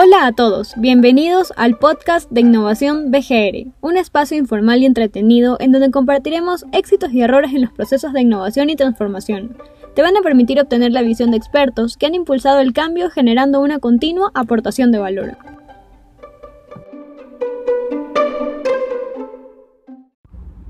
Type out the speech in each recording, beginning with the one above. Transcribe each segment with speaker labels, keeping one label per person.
Speaker 1: Hola a todos, bienvenidos al podcast de Innovación BGR, un espacio informal y entretenido en donde compartiremos éxitos y errores en los procesos de innovación y transformación. Te van a permitir obtener la visión de expertos que han impulsado el cambio generando una continua aportación de valor.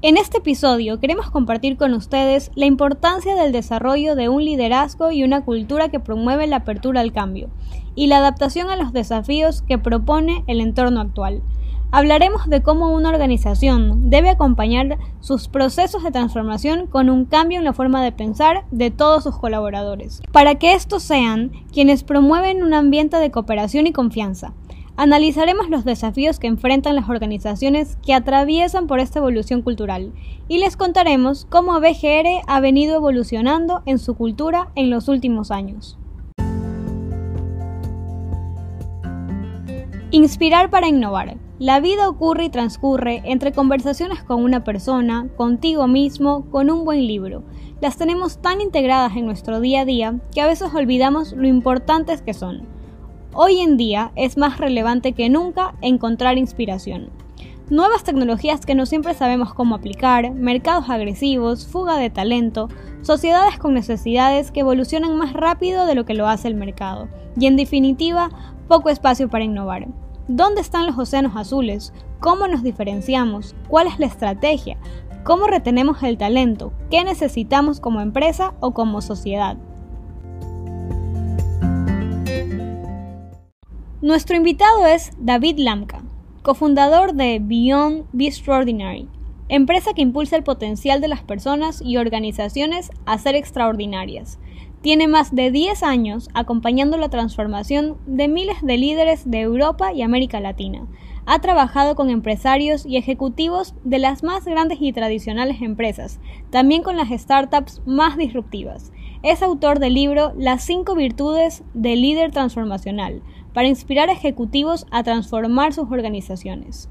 Speaker 1: En este episodio queremos compartir con ustedes la importancia del desarrollo de un liderazgo y una cultura que promueve la apertura al cambio y la adaptación a los desafíos que propone el entorno actual. Hablaremos de cómo una organización debe acompañar sus procesos de transformación con un cambio en la forma de pensar de todos sus colaboradores, para que estos sean quienes promueven un ambiente de cooperación y confianza, Analizaremos los desafíos que enfrentan las organizaciones que atraviesan por esta evolución cultural y les contaremos cómo BGR ha venido evolucionando en su cultura en los últimos años. Inspirar para innovar. La vida ocurre y transcurre entre conversaciones con una persona, contigo mismo, con un buen libro. Las tenemos tan integradas en nuestro día a día que a veces olvidamos lo importantes que son. Hoy en día es más relevante que nunca encontrar inspiración. Nuevas tecnologías que no siempre sabemos cómo aplicar, mercados agresivos, fuga de talento, sociedades con necesidades que evolucionan más rápido de lo que lo hace el mercado, y en definitiva, poco espacio para innovar. ¿Dónde están los océanos azules? ¿Cómo nos diferenciamos? ¿Cuál es la estrategia? ¿Cómo retenemos el talento? ¿Qué necesitamos como empresa o como sociedad? Nuestro invitado es David Lamka, cofundador de Beyond Be Extraordinary, empresa que impulsa el potencial de las personas y organizaciones a ser extraordinarias. Tiene más de 10 años acompañando la transformación de miles de líderes de Europa y América Latina. Ha trabajado con empresarios y ejecutivos de las más grandes y tradicionales empresas, también con las startups más disruptivas. Es autor del libro Las 5 virtudes del líder transformacional, para inspirar a ejecutivos a transformar sus organizaciones.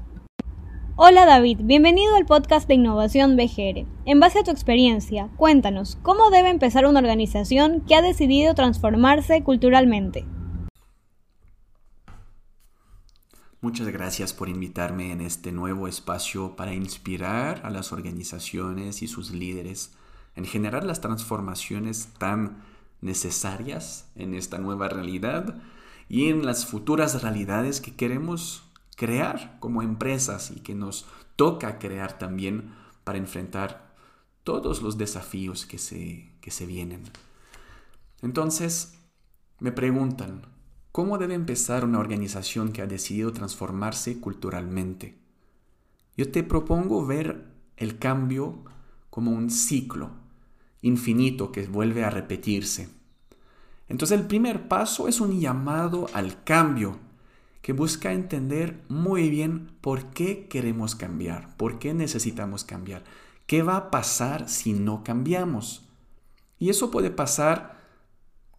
Speaker 1: Hola David, bienvenido al podcast de Innovación BGR. En base a tu experiencia, cuéntanos, ¿cómo debe empezar una organización que ha decidido transformarse culturalmente?
Speaker 2: Muchas gracias por invitarme en este nuevo espacio para inspirar a las organizaciones y sus líderes en generar las transformaciones tan necesarias en esta nueva realidad y en las futuras realidades que queremos crear como empresas y que nos toca crear también para enfrentar todos los desafíos que se, que se vienen. Entonces, me preguntan, ¿cómo debe empezar una organización que ha decidido transformarse culturalmente? Yo te propongo ver el cambio como un ciclo infinito que vuelve a repetirse. Entonces el primer paso es un llamado al cambio que busca entender muy bien por qué queremos cambiar, por qué necesitamos cambiar, qué va a pasar si no cambiamos. Y eso puede pasar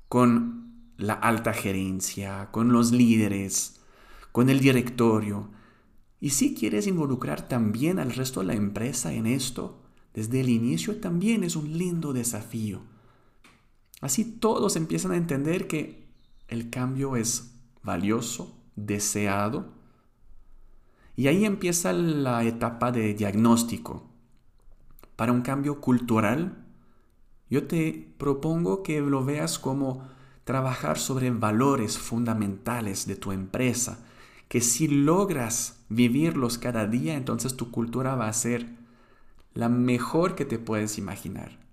Speaker 2: con la alta gerencia, con los líderes, con el directorio. Y si quieres involucrar también al resto de la empresa en esto, desde el inicio también es un lindo desafío. Así todos empiezan a entender que el cambio es valioso, deseado. Y ahí empieza la etapa de diagnóstico. Para un cambio cultural, yo te propongo que lo veas como trabajar sobre valores fundamentales de tu empresa, que si logras vivirlos cada día, entonces tu cultura va a ser la mejor que te puedes imaginar.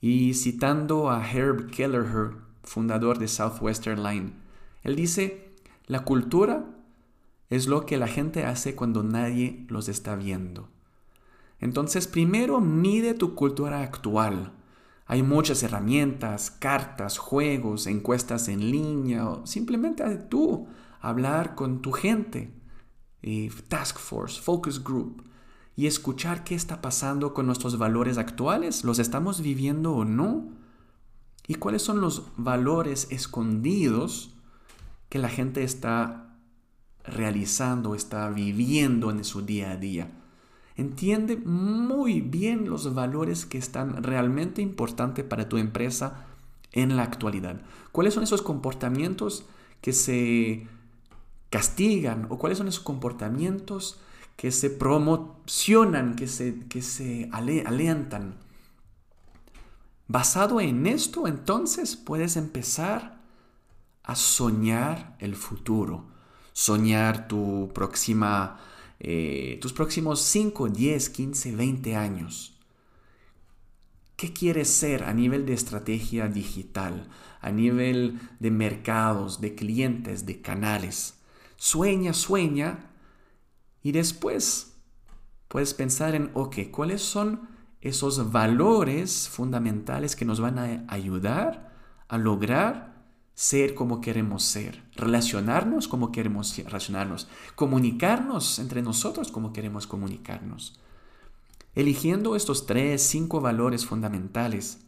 Speaker 2: Y citando a Herb Kelleher, fundador de Southwestern Line, él dice, la cultura es lo que la gente hace cuando nadie los está viendo. Entonces, primero mide tu cultura actual. Hay muchas herramientas, cartas, juegos, encuestas en línea, o simplemente tú hablar con tu gente. Eh, task Force, Focus Group y escuchar qué está pasando con nuestros valores actuales. ¿Los estamos viviendo o no? ¿Y cuáles son los valores escondidos que la gente está realizando, está viviendo en su día a día? Entiende muy bien los valores que están realmente importantes para tu empresa en la actualidad. ¿Cuáles son esos comportamientos que se castigan o cuáles son esos comportamientos que se promocionan, que se, que se alientan. Basado en esto, entonces puedes empezar a soñar el futuro, soñar tu próxima, eh, tus próximos 5, 10, 15, 20 años. ¿Qué quieres ser a nivel de estrategia digital, a nivel de mercados, de clientes, de canales? Sueña, sueña y después puedes pensar en, ok, ¿cuáles son esos valores fundamentales que nos van a ayudar a lograr ser como queremos ser, relacionarnos como queremos relacionarnos, comunicarnos entre nosotros como queremos comunicarnos. Eligiendo estos tres, cinco valores fundamentales,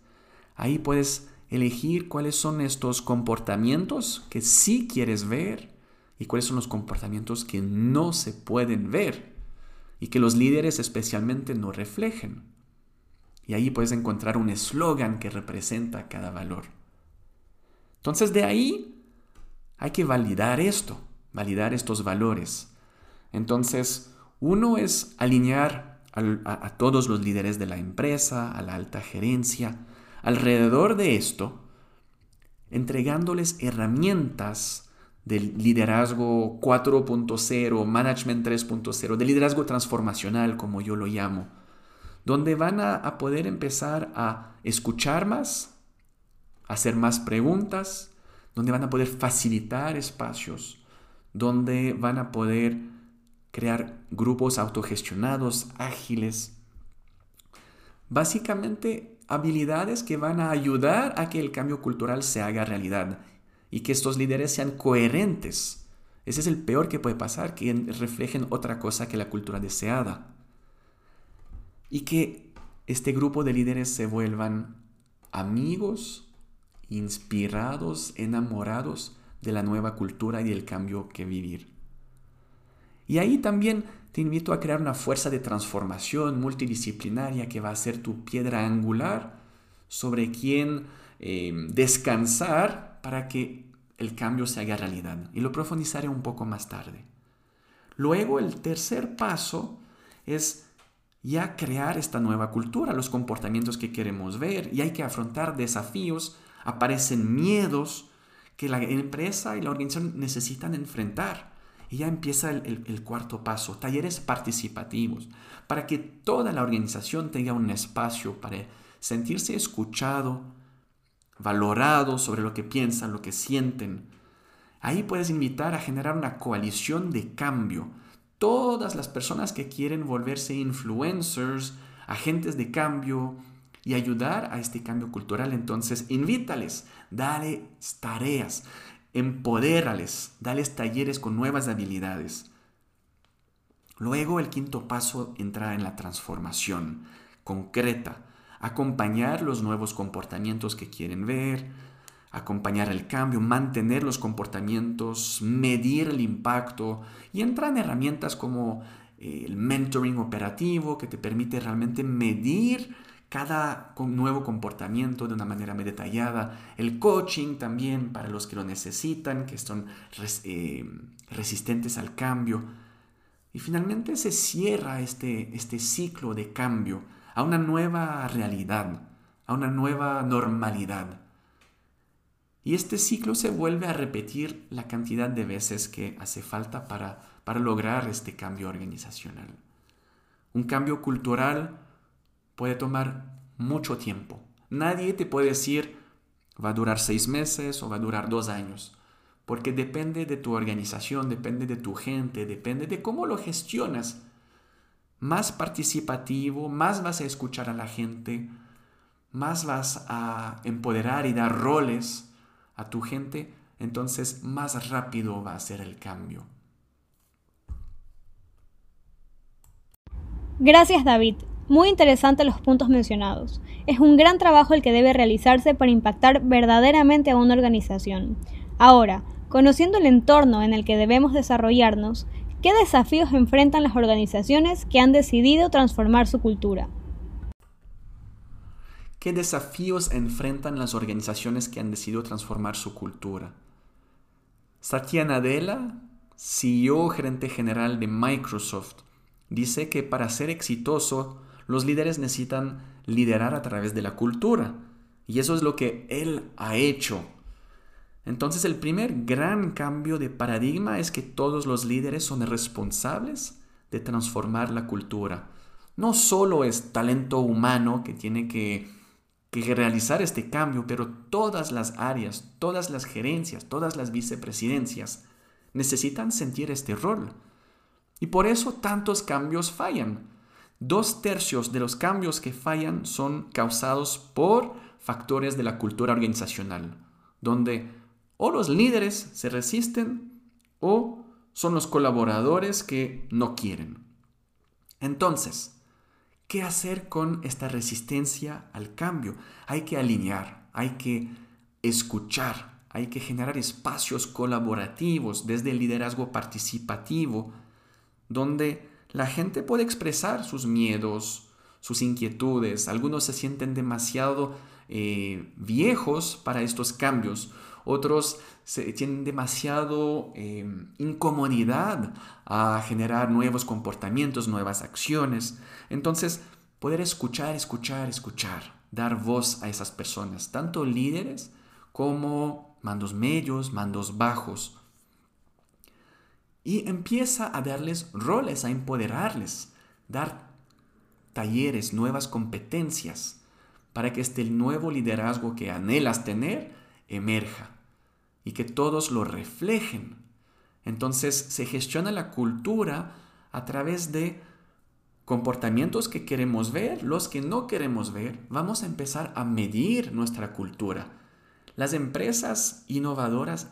Speaker 2: ahí puedes elegir cuáles son estos comportamientos que sí quieres ver y cuáles son los comportamientos que no se pueden ver y que los líderes especialmente no reflejen. Y ahí puedes encontrar un eslogan que representa cada valor. Entonces de ahí hay que validar esto, validar estos valores. Entonces, uno es alinear a, todos los líderes de la empresa, a la alta gerencia, alrededor de esto, entregándoles herramientas del liderazgo 4.0, management 3.0, del liderazgo transformacional, como yo lo llamo, donde van a poder empezar a escuchar más, hacer más preguntas, donde van a poder facilitar espacios, donde van a poder crear grupos autogestionados, ágiles. Básicamente, habilidades que van a ayudar a que el cambio cultural se haga realidad y que estos líderes sean coherentes. Ese es el peor que puede pasar, que reflejen otra cosa que la cultura deseada. Y que este grupo de líderes se vuelvan amigos, inspirados, enamorados de la nueva cultura y del cambio que vivir. Y ahí también te invito a crear una fuerza de transformación multidisciplinaria que va a ser tu piedra angular sobre quien eh, descansar para que el cambio se haga realidad. Y lo profundizaré un poco más tarde. Luego el tercer paso es ya crear esta nueva cultura, los comportamientos que queremos ver y hay que afrontar desafíos aparecen miedos que la empresa y la organización necesitan enfrentar. Y ya empieza el, cuarto paso, talleres participativos, para que toda la organización tenga un espacio para sentirse escuchado, valorado sobre lo que piensan, lo que sienten. Ahí puedes invitar a generar una coalición de cambio. Todas las personas que quieren volverse influencers, agentes de cambio, y ayudar a este cambio cultural, entonces invítales, dale tareas, empodérales, dales talleres con nuevas habilidades. Luego el quinto paso entra en la transformación concreta, acompañar los nuevos comportamientos que quieren ver, acompañar el cambio, mantener los comportamientos, medir el impacto y entran herramientas como eh, el mentoring operativo que te permite realmente medir cada nuevo comportamiento de una manera muy detallada, el coaching también para los que lo necesitan, que son eh, resistentes al cambio. Y finalmente se cierra este, este ciclo de cambio a una nueva realidad, a una nueva normalidad. Y este ciclo se vuelve a repetir la cantidad de veces que hace falta para, para lograr este cambio organizacional. Un cambio cultural puede tomar mucho tiempo. Nadie te puede decir va a durar seis meses o va a durar dos años, porque depende de tu organización, depende de tu gente, depende de cómo lo gestionas. Más participativo, más vas a escuchar a la gente, más vas a empoderar y dar roles a tu gente, entonces más rápido va a ser el cambio.
Speaker 1: Gracias David. Muy interesante los puntos mencionados. Es un gran trabajo el que debe realizarse para impactar verdaderamente a una organización. Ahora, conociendo el entorno en el que debemos desarrollarnos, ¿qué desafíos enfrentan las organizaciones que han decidido transformar su cultura?
Speaker 2: ¿Qué desafíos enfrentan las organizaciones que han decidido transformar su cultura? Satya Nadella CEO gerente general de Microsoft, dice que para ser exitoso, los líderes necesitan liderar a través de la cultura. Y eso es lo que él ha hecho. Entonces el primer gran cambio de paradigma es que todos los líderes son responsables de transformar la cultura. No solo es talento humano que tiene que, que realizar este cambio, pero todas las áreas, todas las gerencias, todas las vicepresidencias necesitan sentir este rol. Y por eso tantos cambios fallan. Dos tercios de los cambios que fallan son causados por factores de la cultura organizacional, donde o los líderes se resisten o son los colaboradores que no quieren. Entonces, ¿qué hacer con esta resistencia al cambio? Hay que alinear, hay que escuchar, hay que generar espacios colaborativos desde el liderazgo participativo, donde la gente puede expresar sus miedos, sus inquietudes. Algunos se sienten demasiado eh, viejos para estos cambios. Otros se, tienen demasiado eh, incomodidad a generar nuevos comportamientos, nuevas acciones. Entonces, poder escuchar, escuchar, escuchar, dar voz a esas personas, tanto líderes como mandos medios, mandos bajos. Y empieza a darles roles, a empoderarles, dar talleres, nuevas competencias, para que este nuevo liderazgo que anhelas tener emerja y que todos lo reflejen. Entonces se gestiona la cultura a través de comportamientos que queremos ver, los que no queremos ver. Vamos a empezar a medir nuestra cultura. Las empresas innovadoras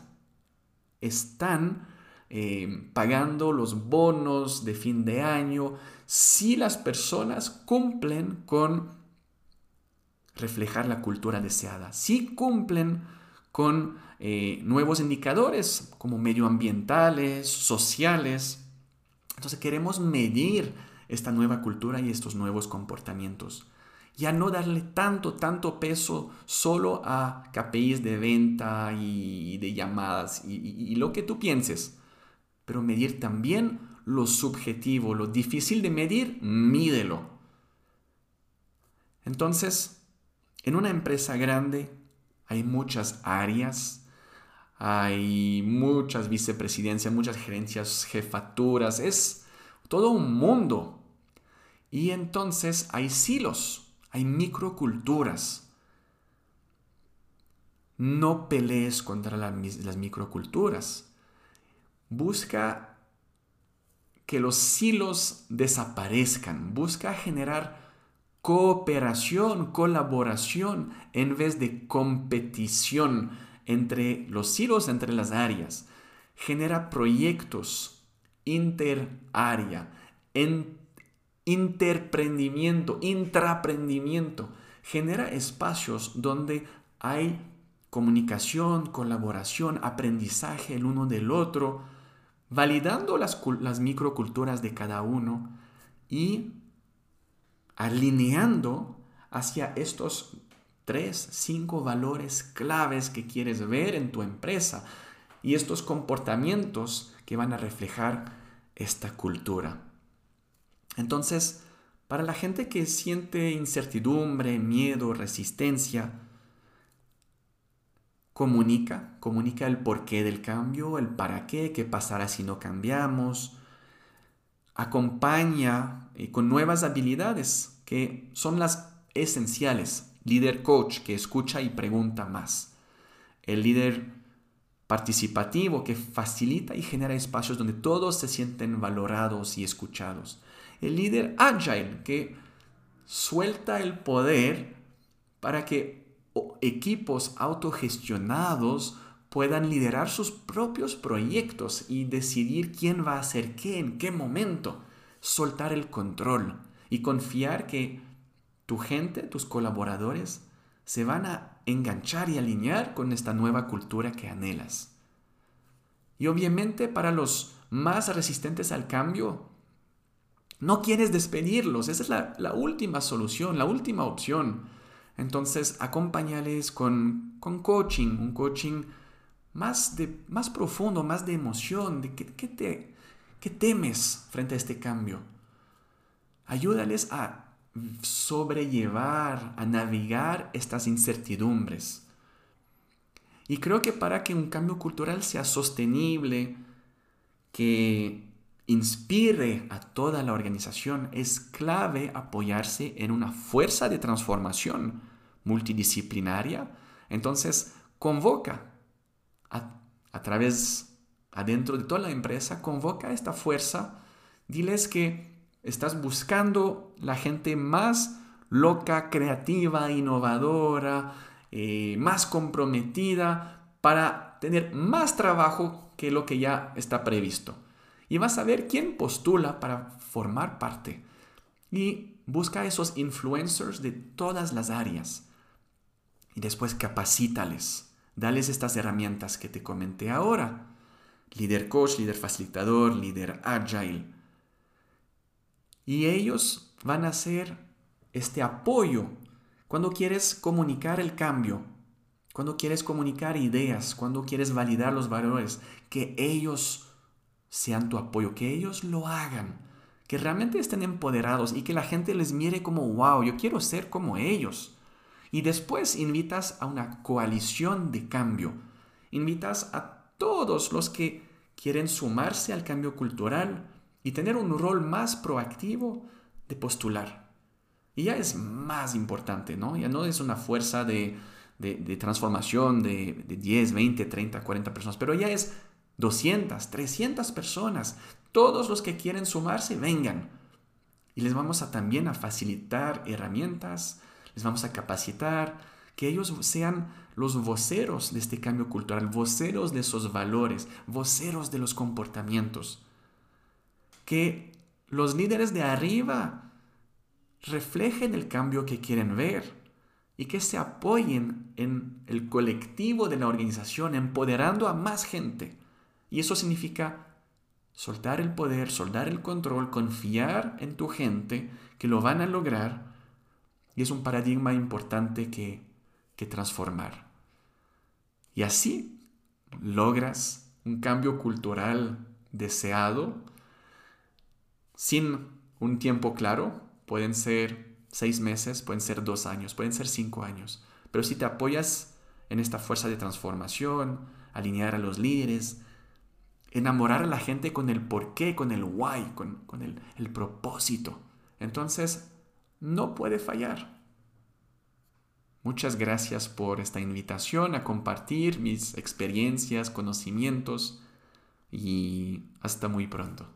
Speaker 2: están eh, pagando los bonos de fin de año si las personas cumplen con reflejar la cultura deseada, si cumplen con eh, nuevos indicadores como medioambientales, sociales. Entonces queremos medir esta nueva cultura y estos nuevos comportamientos. Ya no darle tanto, tanto peso solo a KPIs de venta y de llamadas y lo que tú pienses, pero medir también lo subjetivo, lo difícil de medir, mídelo. Entonces, en una empresa grande hay muchas áreas, hay muchas vicepresidencias, muchas gerencias, jefaturas, es todo un mundo. Y entonces hay silos, hay microculturas. No pelees contra las microculturas. Busca que los silos desaparezcan. Busca generar cooperación, colaboración, en vez de competición entre los silos, entre las áreas. Genera proyectos interárea, en, interprendimiento, intraprendimiento. Genera espacios donde hay comunicación, colaboración, aprendizaje el uno del otro, validando las, las microculturas de cada uno y alineando hacia estos tres, cinco valores claves que quieres ver en tu empresa y estos comportamientos que van a reflejar esta cultura. Entonces, para la gente que siente incertidumbre, miedo, resistencia, comunica, comunica el porqué del cambio, el para qué, qué pasará si no cambiamos, acompaña eh, con nuevas habilidades que son las esenciales. Líder coach que escucha y pregunta más. El líder participativo que facilita y genera espacios donde todos se sienten valorados y escuchados. El líder agile que suelta el poder para que equipos autogestionados puedan liderar sus propios proyectos y decidir quién va a hacer qué, en qué momento, soltar el control y confiar que tu gente, tus colaboradores, se van a enganchar y alinear con esta nueva cultura que anhelas. Y obviamente para los más resistentes al cambio, no quieres despedirlos, esa es la, la última solución, la última opción. Entonces, acompáñales con, con coaching, un coaching más, de, más profundo, más de emoción, de qué, te, qué temes frente a este cambio. Ayúdales a sobrellevar, a navegar estas incertidumbres. Y creo que para que un cambio cultural sea sostenible, que inspire a toda la organización, es clave apoyarse en una fuerza de transformación multidisciplinaria. Entonces, convoca a, través, adentro de toda la empresa, convoca a esta fuerza, diles que estás buscando la gente más loca, creativa, innovadora, eh, más comprometida para tener más trabajo que lo que ya está previsto. Y vas a ver quién postula para formar parte. Y busca a esos influencers de todas las áreas. Y después capacítales. Dales estas herramientas que te comenté ahora. Líder coach, líder facilitador, líder agile. Y ellos van a ser este apoyo cuando quieres comunicar el cambio, cuando quieres comunicar ideas, cuando quieres validar los valores, que ellos sean tu apoyo, que ellos lo hagan, que realmente estén empoderados y que la gente les mire como, wow, yo quiero ser como ellos. Y después invitas a una coalición de cambio, invitas a todos los que quieren sumarse al cambio cultural y tener un rol más proactivo de postular. Y ya es más importante, ¿no? Ya no es una fuerza de, transformación de, de 10, 20, 30, 40 personas, pero ya es 200, 300 personas. Todos los que quieren sumarse, vengan. Y les vamos también a facilitar herramientas, les vamos a capacitar, que ellos sean los voceros de este cambio cultural, voceros de esos valores, voceros de los comportamientos. Que los líderes de arriba reflejen el cambio que quieren ver y que se apoyen en el colectivo de la organización, empoderando a más gente. Y eso significa soltar el poder, soltar el control, confiar en tu gente, que lo van a lograr. Y es un paradigma importante que, que transformar. Y así logras un cambio cultural deseado sin un tiempo claro. Pueden ser seis meses, pueden ser dos años, pueden ser cinco años. Pero si te apoyas en esta fuerza de transformación, alinear a los líderes, enamorar a la gente con el porqué, con el why, con, el, el propósito. Entonces, no puede fallar. Muchas gracias por esta invitación a compartir mis experiencias, conocimientos y hasta muy pronto.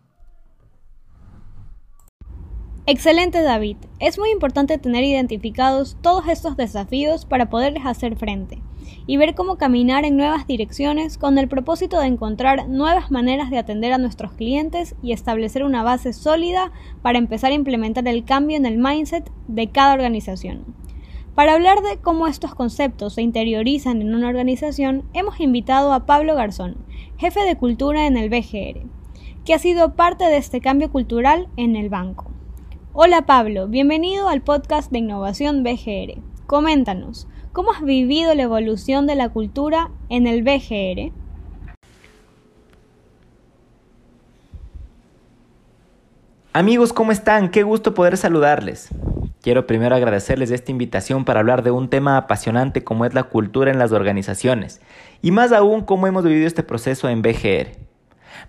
Speaker 1: Excelente David. Es muy importante tener identificados todos estos desafíos para poderles hacer frente y ver cómo caminar en nuevas direcciones con el propósito de encontrar nuevas maneras de atender a nuestros clientes y establecer una base sólida para empezar a implementar el cambio en el mindset de cada organización. Para hablar de cómo estos conceptos se interiorizan en una organización, hemos invitado a Pablo Garzón, jefe de cultura en el BGR, que ha sido parte de este cambio cultural en el banco. Hola Pablo, bienvenido al podcast de innovación BGR. Coméntanos, ¿cómo has vivido la evolución de la cultura en el BGR?
Speaker 3: Amigos, ¿cómo están? Qué gusto poder saludarles. Quiero primero agradecerles esta invitación para hablar de un tema apasionante como es la cultura en las organizaciones, y más aún cómo hemos vivido este proceso en BGR.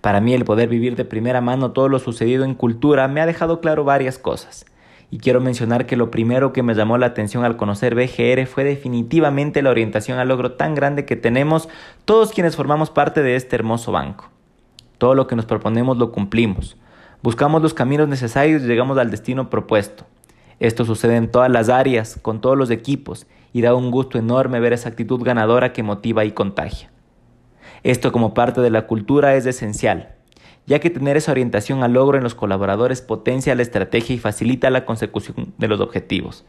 Speaker 3: Para mí el poder vivir de primera mano todo lo sucedido en cultura me ha dejado claro varias cosas. Y quiero mencionar que lo primero que me llamó la atención al conocer BGR fue definitivamente la orientación al logro tan grande que tenemos todos quienes formamos parte de este hermoso banco. Todo lo que nos proponemos lo cumplimos. Buscamos los caminos necesarios y llegamos al destino propuesto. Esto sucede en todas las áreas, con todos los equipos, y da un gusto enorme ver esa actitud ganadora que motiva y contagia. Esto como parte de la cultura es esencial, ya que tener esa orientación al logro en los colaboradores potencia la estrategia y facilita la consecución de los objetivos,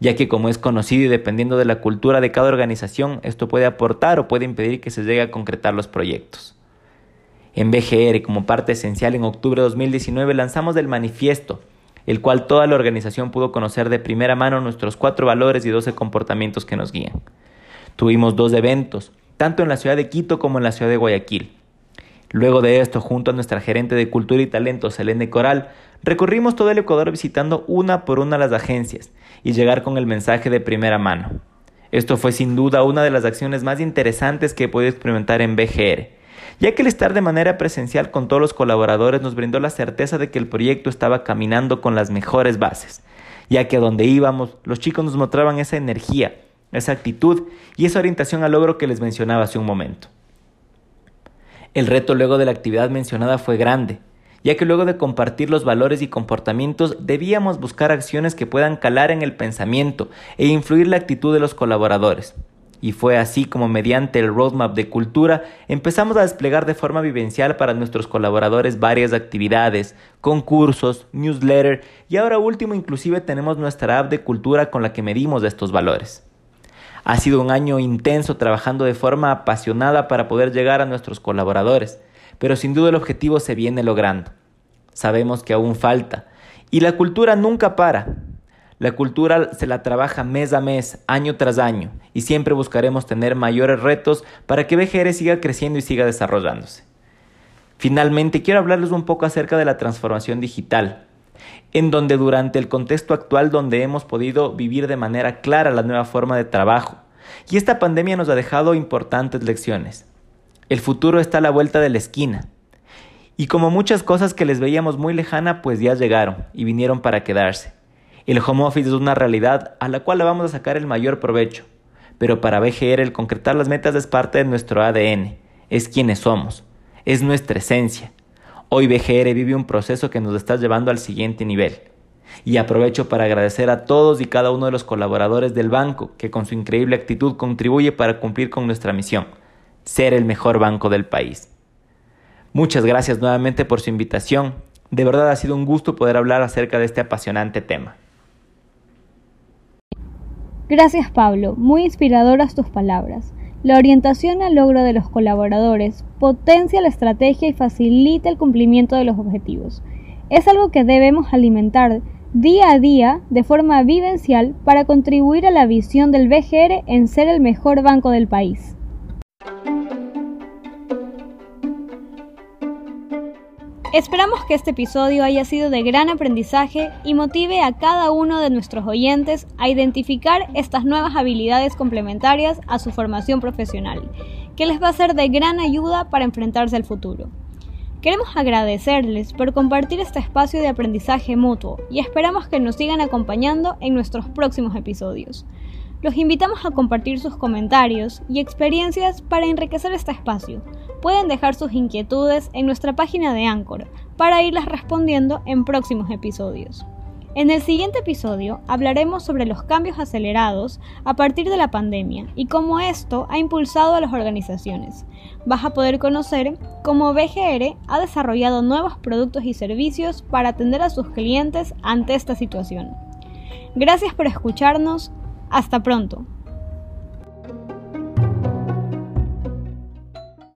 Speaker 3: ya que como es conocido y dependiendo de la cultura de cada organización, esto puede aportar o puede impedir que se llegue a concretar los proyectos. En BGR, como parte esencial, en octubre de 2019 lanzamos el manifiesto, el cual toda la organización pudo conocer de primera mano nuestros cuatro valores y doce comportamientos que nos guían. Tuvimos dos eventos, tanto en la ciudad de Quito como en la ciudad de Guayaquil. Luego de esto, junto a nuestra gerente de Cultura y Talento, Selene Coral, recorrimos todo el Ecuador visitando una por una las agencias y llegar con el mensaje de primera mano. Esto fue sin duda una de las acciones más interesantes que he podido experimentar en BGR, ya que el estar de manera presencial con todos los colaboradores nos brindó la certeza de que el proyecto estaba caminando con las mejores bases, ya que a donde íbamos los chicos nos mostraban esa energía, esa actitud y esa orientación al logro que les mencionaba hace un momento. El reto luego de la actividad mencionada fue grande, ya que luego de compartir los valores y comportamientos debíamos buscar acciones que puedan calar en el pensamiento e influir la actitud de los colaboradores. Y fue así como mediante el roadmap de cultura empezamos a desplegar de forma vivencial para nuestros colaboradores varias actividades, concursos, newsletter y ahora último inclusive tenemos nuestra app de cultura con la que medimos estos valores. Ha sido un año intenso trabajando de forma apasionada para poder llegar a nuestros colaboradores, pero sin duda el objetivo se viene logrando. Sabemos que aún falta, y la cultura nunca para. La cultura se la trabaja mes a mes, año tras año, y siempre buscaremos tener mayores retos para que BGR siga creciendo y siga desarrollándose. Finalmente, quiero hablarles un poco acerca de la transformación digital, en donde durante el contexto actual donde hemos podido vivir de manera clara la nueva forma de trabajo. Y esta pandemia nos ha dejado importantes lecciones. El futuro está a la vuelta de la esquina. Y como muchas cosas que les veíamos muy lejana, pues ya llegaron y vinieron para quedarse. El home office es una realidad a la cual le vamos a sacar el mayor provecho. Pero para BGR el concretar las metas es parte de nuestro ADN, es quienes somos, es nuestra esencia. Hoy BGR vive un proceso que nos está llevando al siguiente nivel. Y aprovecho para agradecer a todos y cada uno de los colaboradores del banco que con su increíble actitud contribuye para cumplir con nuestra misión, ser el mejor banco del país. Muchas gracias nuevamente por su invitación. De verdad ha sido un gusto poder hablar acerca de este apasionante tema.
Speaker 1: Gracias Pablo, muy inspiradoras tus palabras. La orientación al logro de los colaboradores potencia la estrategia y facilita el cumplimiento de los objetivos. Es algo que debemos alimentar día a día de forma vivencial para contribuir a la visión del BGR en ser el mejor banco del país. Esperamos que este episodio haya sido de gran aprendizaje y motive a cada uno de nuestros oyentes a identificar estas nuevas habilidades complementarias a su formación profesional, que les va a ser de gran ayuda para enfrentarse al futuro. Queremos agradecerles por compartir este espacio de aprendizaje mutuo y esperamos que nos sigan acompañando en nuestros próximos episodios. Los invitamos a compartir sus comentarios y experiencias para enriquecer este espacio pueden dejar sus inquietudes en nuestra página de Anchor para irlas respondiendo en próximos episodios. En el siguiente episodio hablaremos sobre los cambios acelerados a partir de la pandemia y cómo esto ha impulsado a las organizaciones. Vas a poder conocer cómo BGR ha desarrollado nuevos productos y servicios para atender a sus clientes ante esta situación. Gracias por escucharnos. Hasta pronto.